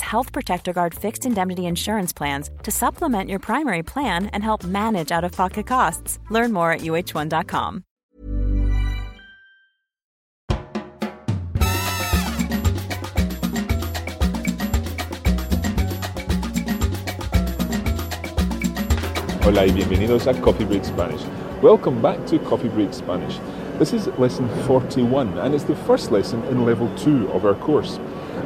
Health Protector Guard fixed indemnity insurance plans to supplement your primary plan and help manage out of pocket costs. Learn more at uh1.com. Hola y bienvenidos a Coffee Break Spanish. Welcome back to Coffee Break Spanish. This is lesson 41 and it's the first lesson in level 2 of our course.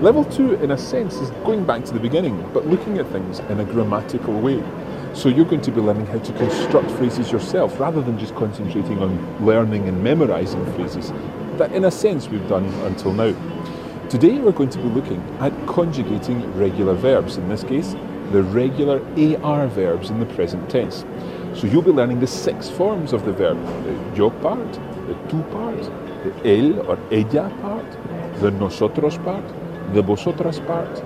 Level 2, in a sense, is going back to the beginning but looking at things in a grammatical way. So you're going to be learning how to construct phrases yourself rather than just concentrating on learning and memorizing phrases that, in a sense, we've done until now. Today we're going to be looking at conjugating regular verbs, in this case, the regular AR verbs in the present tense. So you'll be learning the six forms of the verb the yo part, the tú part, the él or ella part, the nosotros part, the vosotras part,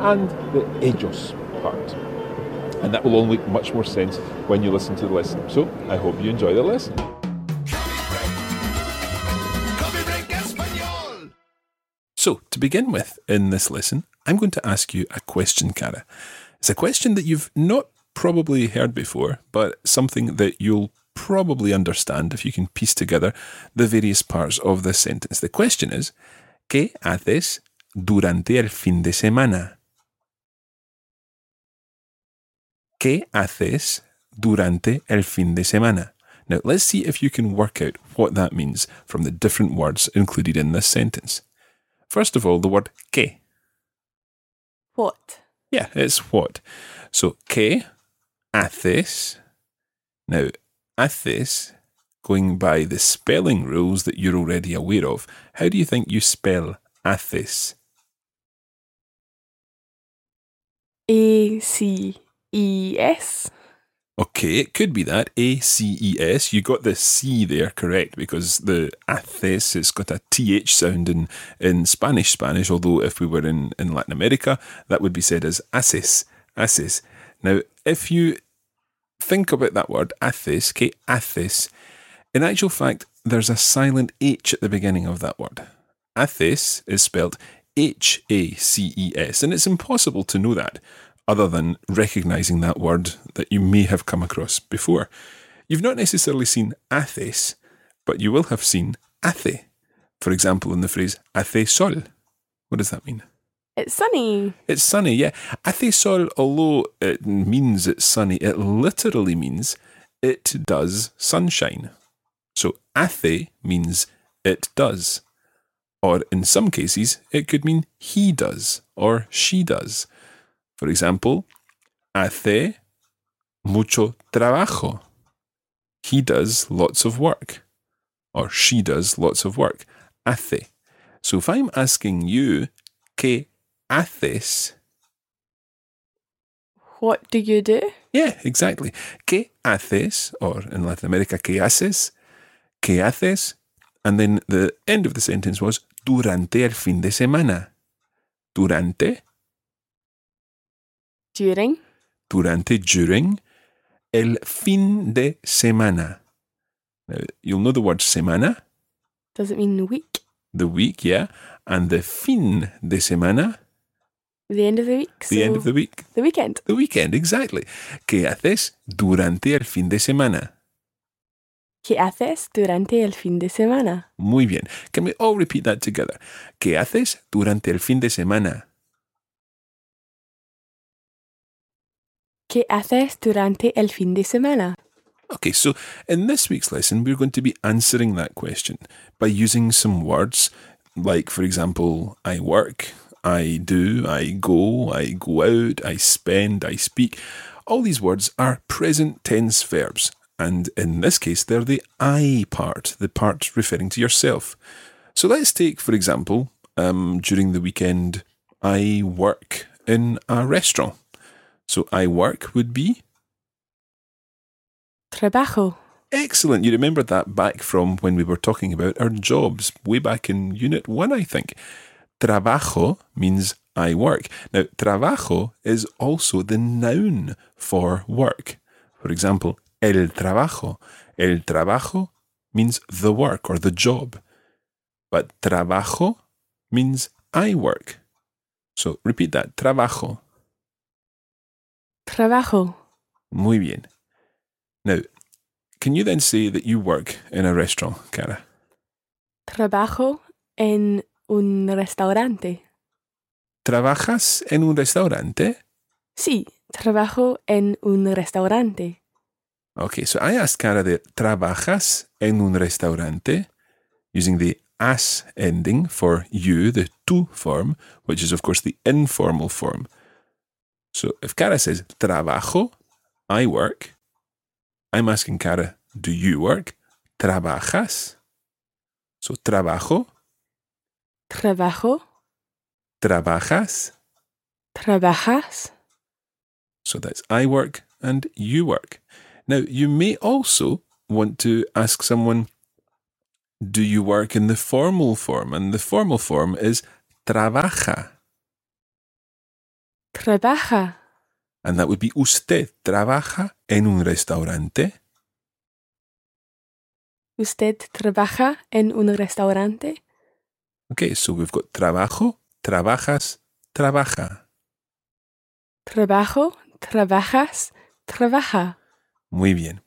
and the ellos part. And that will all make much more sense when you listen to the lesson. So I hope you enjoy the lesson. So, to begin with in this lesson, I'm going to ask you a question, Cara. It's a question that you've not probably heard before, but something that you'll probably understand if you can piece together the various parts of this sentence. The question is, ¿Qué haces durante el fin de semana? ¿Qué haces durante el fin de semana? Now, let's see if you can work out what that means from the different words included in this sentence. First of all, the word que. What? Yeah, it's what. So, que haces. Now, haces, going by the spelling rules that you're already aware of, how do you think you spell haces? A C E S. Okay, it could be that. A C E S. You got the C there correct because the haces, it's got a TH sound in, in Spanish Spanish, although if we were in, in Latin America, that would be said as haces. Haces. Now, if you think about that word, haces, que haces, in actual fact, there's a silent H at the beginning of that word. Haces is spelled H A C E S, and it's impossible to know that other than recognizing that word that you may have come across before. You've not necessarily seen haces, but you will have seen hace. For example, in the phrase hace sol. What does that mean? It's sunny. It's sunny, yeah. Hace sol, although it means it's sunny, it literally means it does sunshine. So hace means it does. Or in some cases, it could mean he does or she does. For example, hace mucho trabajo. He does lots of work. Or she does lots of work. Hace. So if I'm asking you, ¿qué haces? What do you do? Yeah, exactly. ¿Qué haces? Or in Latin America, ¿qué haces? ¿Qué haces? And then the end of the sentence was durante el fin de semana. Durante, During. durante, during el fin de semana. Now, you'll know the word semana, Does it mean week? the week, yeah, and the fin de semana, The end of the week? the end of the week, The weekend. the weekend, exactly. ¿Qué haces durante el fin de semana? ¿Qué haces durante el fin de semana? Muy bien. Can we all repeat that together? ¿Qué haces durante el fin de semana? ¿Qué haces durante el fin de semana? Okay, so in this week's lesson, we're going to be answering that question by using some words like, for example, I work, I do, I go, I go out, I spend, I speak. All these words are present tense verbs, And in this case, they're the I part, the part referring to yourself. So let's take, for example, um, during the weekend, I work in a restaurant. So I work would be Trabajo. excellent. You remembered that back from when we were talking about our jobs, way back in Unit 1, I think. Trabajo means I work. Now, trabajo is also the noun for work. For example, el trabajo. El trabajo means the work or the job. But trabajo means I work. So repeat that. Trabajo. Trabajo. Muy bien. Now, can you then say that you work in a restaurant, Cara? Trabajo en un restaurante. ¿Trabajas en un restaurante? Sí, trabajo en un restaurante. Okay, so I asked Cara de ¿Trabajas en un restaurante? Using the as ending for you, the tu form, which is of course the informal form. So if Cara says trabajo, I work, I'm asking Cara, do you work? ¿Trabajas? So trabajo, Trabajo. trabajas. Trabajas. So that's I work and you work. Now, you may also want to ask someone, do you work in the formal form? And the formal form is trabaja. Trabaja. And that would be usted trabaja en un restaurante. ¿Usted trabaja en un restaurante? Okay, so we've got trabajo, trabajas, trabaja. Trabajo. Trabajas. Trabaja. Muy bien.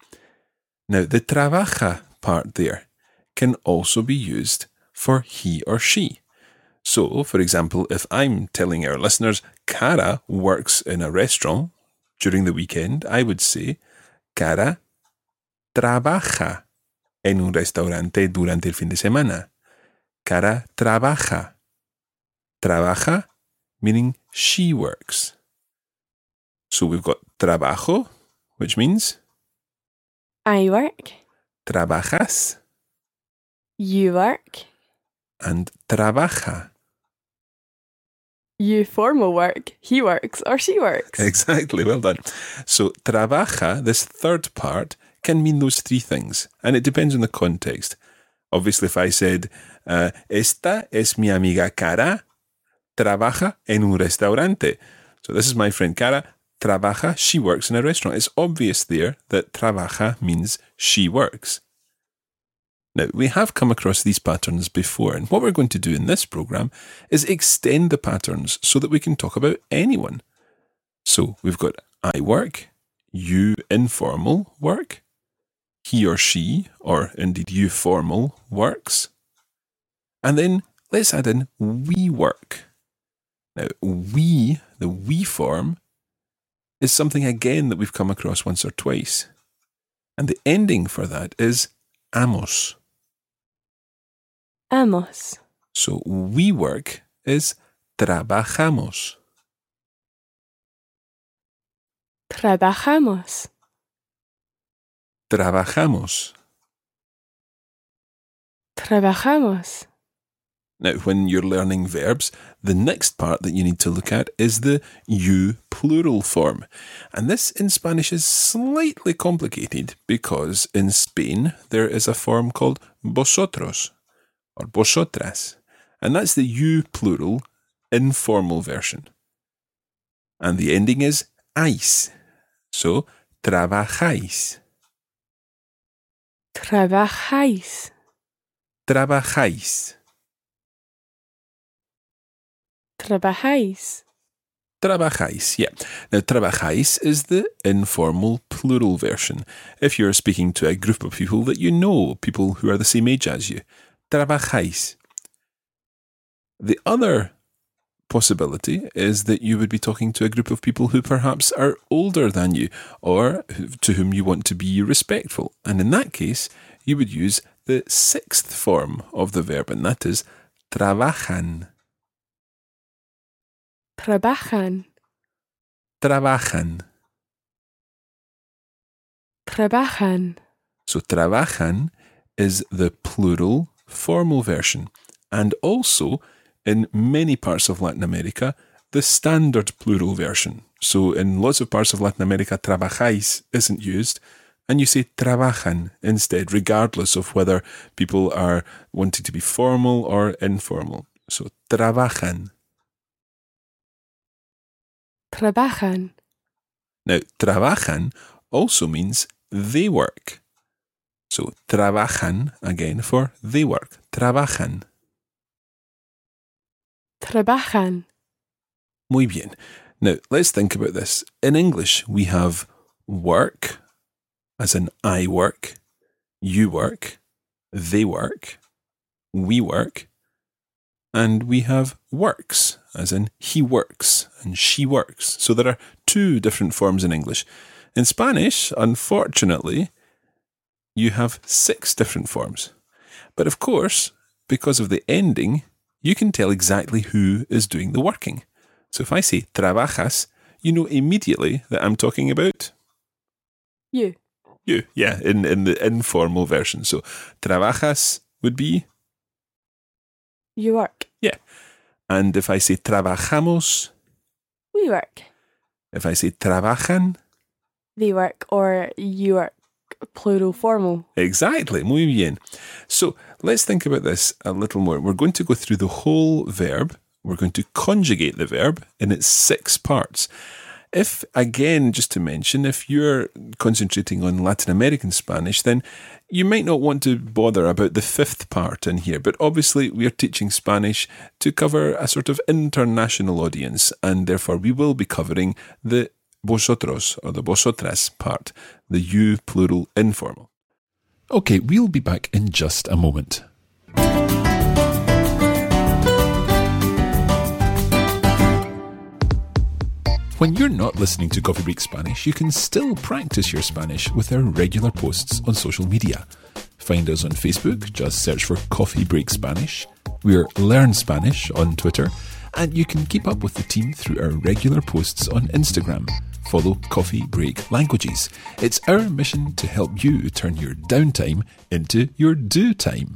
Now, the trabaja part there can also be used for he or she. So, for example, if I'm telling our listeners, Cara works in a restaurant during the weekend, I would say, Cara trabaja en un restaurante durante el fin de semana. Cara trabaja. Trabaja meaning she works. So we've got trabajo, which means I work. trabajas You work. and trabaja. You formal work. He works or she works. Exactly, well done. So, trabaja, this third part, can mean those three things, and it depends on the context. Obviously, if I said, uh, Esta es mi amiga Cara, trabaja en un restaurante. So, this is my friend Cara, trabaja, she works in a restaurant. It's obvious there that trabaja means she works. Now, we have come across these patterns before, and what we're going to do in this program is extend the patterns so that we can talk about anyone. So we've got I work, you informal work, he or she, or indeed you formal works. And then let's add in we work. Now, we, the we form, is something again that we've come across once or twice. And the ending for that is amos. Amos. So we work is trabajamos. Trabajamos. Trabajamos. Trabajamos. Now, when you're learning verbs, the next part that you need to look at is the you plural form. And this in Spanish is slightly complicated because in Spain there is a form called vosotros or vosotras. And that's the you plural informal version. And the ending is ais. So, trabajáis. Trabajáis. Trabajáis. Trabajáis. Trabajáis, yeah. Now, trabajáis is the informal plural version. If you're speaking to a group of people that you know, people who are the same age as you, trabajáis. The other possibility is that you would be talking to a group of people who perhaps are older than you or to whom you want to be respectful. And in that case, you would use the sixth form of the verb, and that is trabajan. Trabajan. Trabajan. Trabajan. So trabajan is the plural formal version, and also in many parts of Latin America, the standard plural version. So in lots of parts of Latin America, trabajáis isn't used, and you say trabajan instead, regardless of whether people are wanting to be formal or informal. So trabajan. Trabajan. Now, trabajan also means they work. So trabajan again for they work. Trabajan. Trabajan. Muy bien. Now, let's think about this. In English, we have work, as in I work, you work, they work, we work, and we have works, as in he works and she works. So there are two different forms in English. In Spanish, unfortunately, you have six different forms. But of course, because of the ending, you can tell exactly who is doing the working. So if I say trabajas, you know immediately that I'm talking about You. you. Yeah, in, in the informal version. So trabajas would be, You work. yeah. And if I say trabajamos, We work. if I say trabajan, They work or you work. Plural formal. Exactly, muy bien. So let's think about this a little more. We're going to go through the whole verb. We're going to conjugate the verb in its six parts. If, again, just to mention, if you're concentrating on Latin American Spanish, then you might not want to bother about the fifth part in here. But obviously, we're teaching Spanish to cover a sort of international audience, and therefore we will be covering the vosotros or the vosotras part, the you plural informal. Okay, we'll be back in just a moment. When you're not listening to Coffee Break Spanish, you can still practice your Spanish with our regular posts on social media. Find us on Facebook, just search for Coffee Break Spanish. We're Learn Spanish on Twitter, and you can keep up with the team through our regular posts on Instagram. Follow Coffee Break Languages. It's our mission to help you turn your downtime into your do time.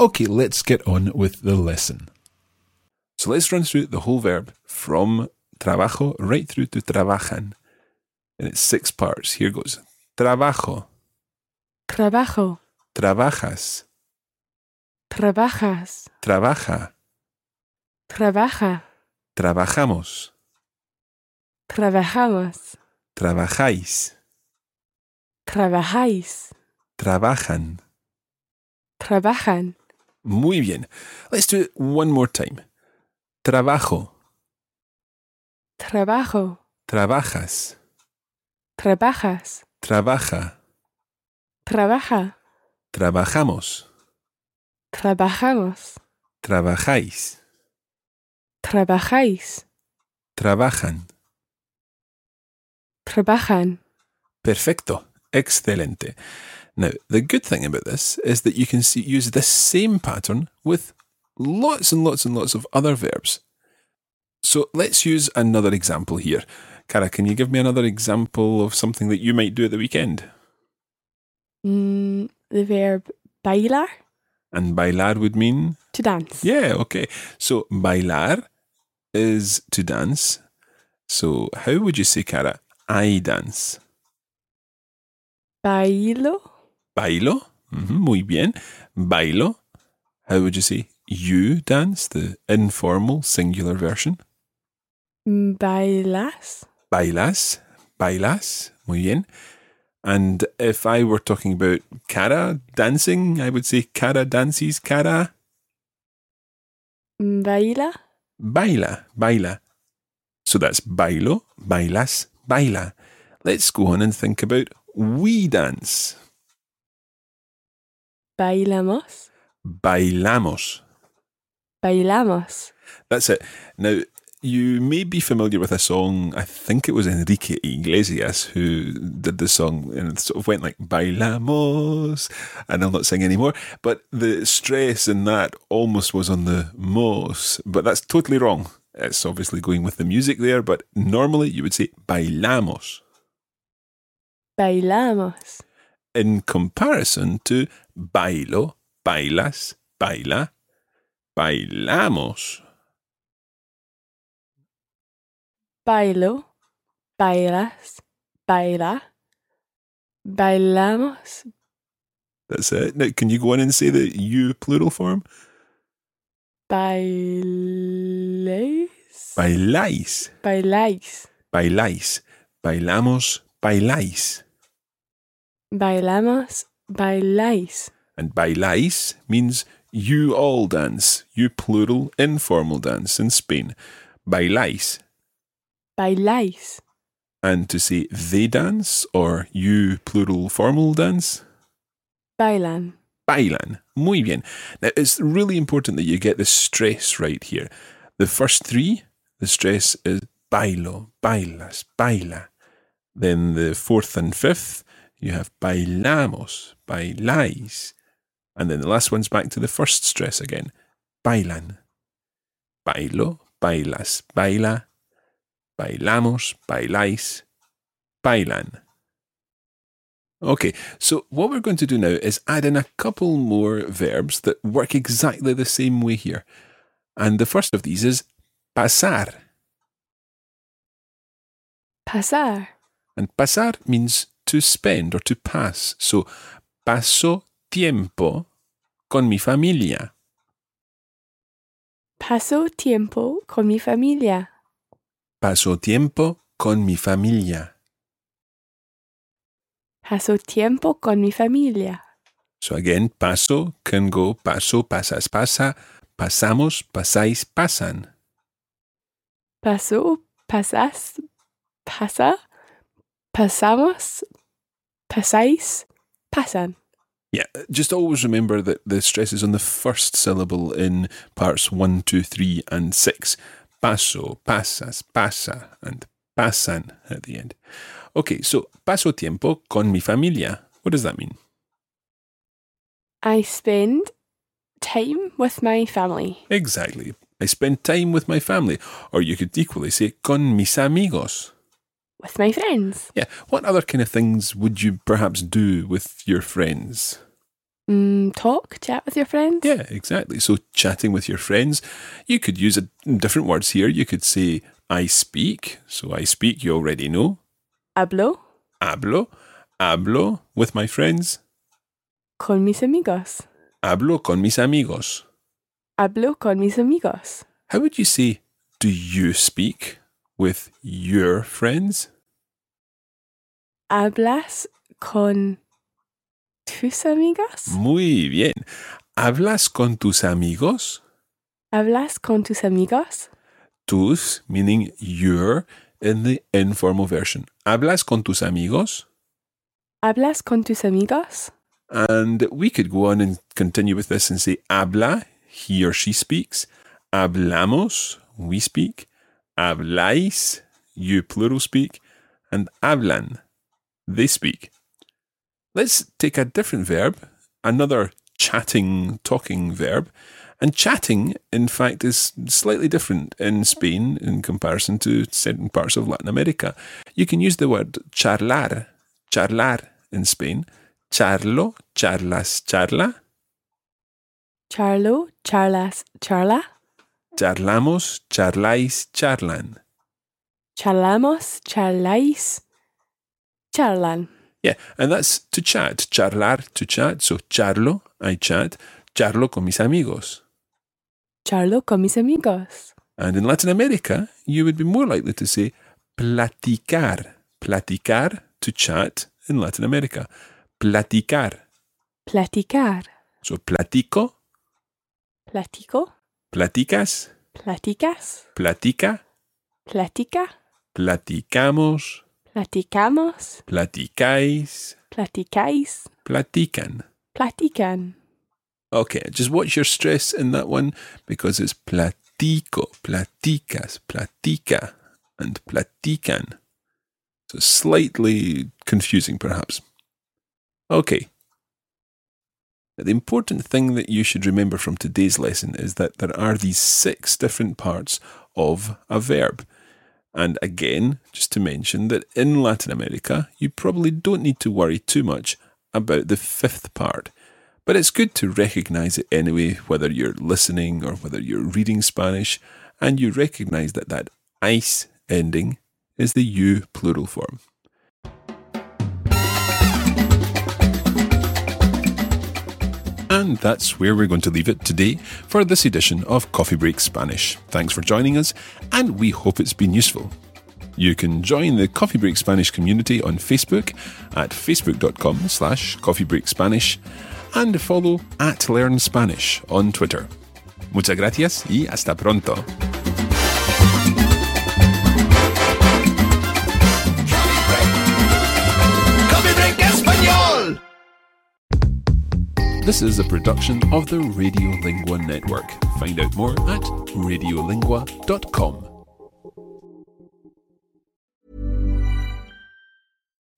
Okay, let's get on with the lesson. So let's run through the whole verb from trabajo right through to trabajan. And it's six parts. Here goes. Trabajo, Trabajo. trabajas, Trabajas. trabaja, Trabaja. trabajamos, Trabajamos. Trabajáis. Trabajáis. Trabajan. Trabajan. Muy bien. Let's do it one more time. Trabajo. Trabajo. Trabajas. Trabajas. Trabaja. Trabaja. Trabajamos. Trabajamos. Trabajáis. Trabajáis. Trabajan. Trabajan. Perfecto. Excelente. Now, the good thing about this is that you can see, use this same pattern with lots and lots and lots of other verbs. So let's use another example here. Cara, can you give me another example of something that you might do at the weekend? Mm, the verb bailar. And bailar would mean? To dance. Yeah, okay. So bailar is to dance. So how would you say, Cara? I dance. Bailo. Bailo. Mhm, muy bien. Bailo. How would you say? You dance, the informal singular version. Bailas. Bailas. Bailas. Muy bien. And if I were talking about cara dancing, I would say cara dances, cara Baila. baila, baila. So that's bailo, bailas, baila. Let's go on and think about we dance. Bailamos. Bailamos. Bailamos. That's it. Now, you may be familiar with a song, I think it was Enrique Iglesias who did the song and it sort of went like Bailamos, and I'll not sing anymore. But the stress in that almost was on the mos, but that's totally wrong. It's obviously going with the music there, but normally you would say Bailamos Bailamos. in comparison to bailo, bailas, baila, bailamos. Bailo. Bailas. Baila. Bailamos. That's it. Now, can you go on and say the you plural form? Bailes. Bailáis, Bailáis. bailáis, bailamos, bailáis. Bailamos. Bailáis. And bailáis means you all dance, you plural informal dance in Spain. Bailáis. Bailáis. And to say they dance or you plural formal dance, Bailan. bailan. Muy bien. Now, it's really important that you get the stress right here. The first three, the stress is bailo, bailas, baila. Then the fourth and fifth, you have bailamos, bailáis. And then the last one's back to the first stress again. Bailan. Bailo, bailas, baila. Bailamos, bailáis, bailan. Okay, so what we're going to do now is add in a couple more verbs that work exactly the same way here. And the first of these is pasar. Pasar. And pasar means to spend or to pass. So, paso tiempo con mi familia. Paso tiempo con mi familia. Paso tiempo con mi familia. Paso tiempo con mi familia. So again, paso can go paso, pasas, pasa, pasamos, pasáis, pasan. Paso, pasas, pasa, pasamos, pasáis, pasan. Yeah, just always remember that the stress is on the first syllable in parts one, two, three, and six. Paso, pasas, pasa, and pasan at the end. Okay, so paso tiempo con mi familia. What does that mean? I spend time with my family. Exactly. I spend time with my family. Or you could equally say con mis amigos. With my friends. Yeah, what other kind of things would you perhaps do with your friends? Mm, talk, chat with your friends. Yeah, exactly. So chatting with your friends, you could use a, different words here. You could say I speak. So I speak, you already know. Hablo Hablo, hablo with my friends. con mis amigos. Hablo con mis amigos. Hablo con mis amigos. How would you say do you speak with your friends? ¿Hablas con tus amigos? Muy bien. ¿Hablas con tus amigos? ¿Hablas con tus amigos? Tus, meaning your, in the informal version. ¿Hablas con tus amigos? ¿Hablas con tus amigos? And we could go on and continue with this and say habla, he or she speaks. Hablamos, we speak. Habláis, you plural speak. And hablan, they speak. Let's take a different verb, another chatting, talking verb. And chatting, in fact, is slightly different in Spain in comparison to certain parts of Latin America. You can use the word charlar, charlar in Spain. Charlo, charlas, charla. Charlo, charlas, charla. Charlamos, charláis, charlan. Charlamos, charláis, charlan. Yeah, and that's to chat. Charlar, to chat. So charlo, I chat. Charlo con mis amigos. Charlo con mis amigos. And in Latin America, you would be more likely to say platicar. Platicar, to chat in Latin America. Platicar. Platicar. So platico, Platico. Platicas, Platicas. platica, Platica. platicamos, Platicamos. platicáis, Platicáis. platican. Platican. Okay, just watch your stress in that one because it's platico, platicas, platica, and platican. So slightly confusing, perhaps. Okay. The important thing that you should remember from today's lesson is that there are these six different parts of a verb. And again, just to mention that in Latin America, you probably don't need to worry too much about the fifth part. But it's good to recognize it anyway, whether you're listening or whether you're reading Spanish, and you recognize that that ais ending is the you plural form. And that's where we're going to leave it today for this edition of Coffee Break Spanish. Thanks for joining us, and we hope it's been useful. You can join the Coffee Break Spanish community on Facebook at facebook.com slash coffeebreakspanish and follow at Learn Spanish on Twitter. Muchas gracias y hasta pronto. This is a production of the Radiolingua Network. Find out more at radiolingua.com.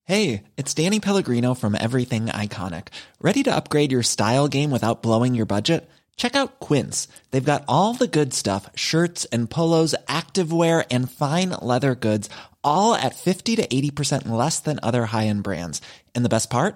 Hey, it's Danny Pellegrino from Everything Iconic. Ready to upgrade your style game without blowing your budget? Check out Quince. They've got all the good stuff shirts and polos, activewear, and fine leather goods, all at 50 to 80% less than other high end brands. And the best part?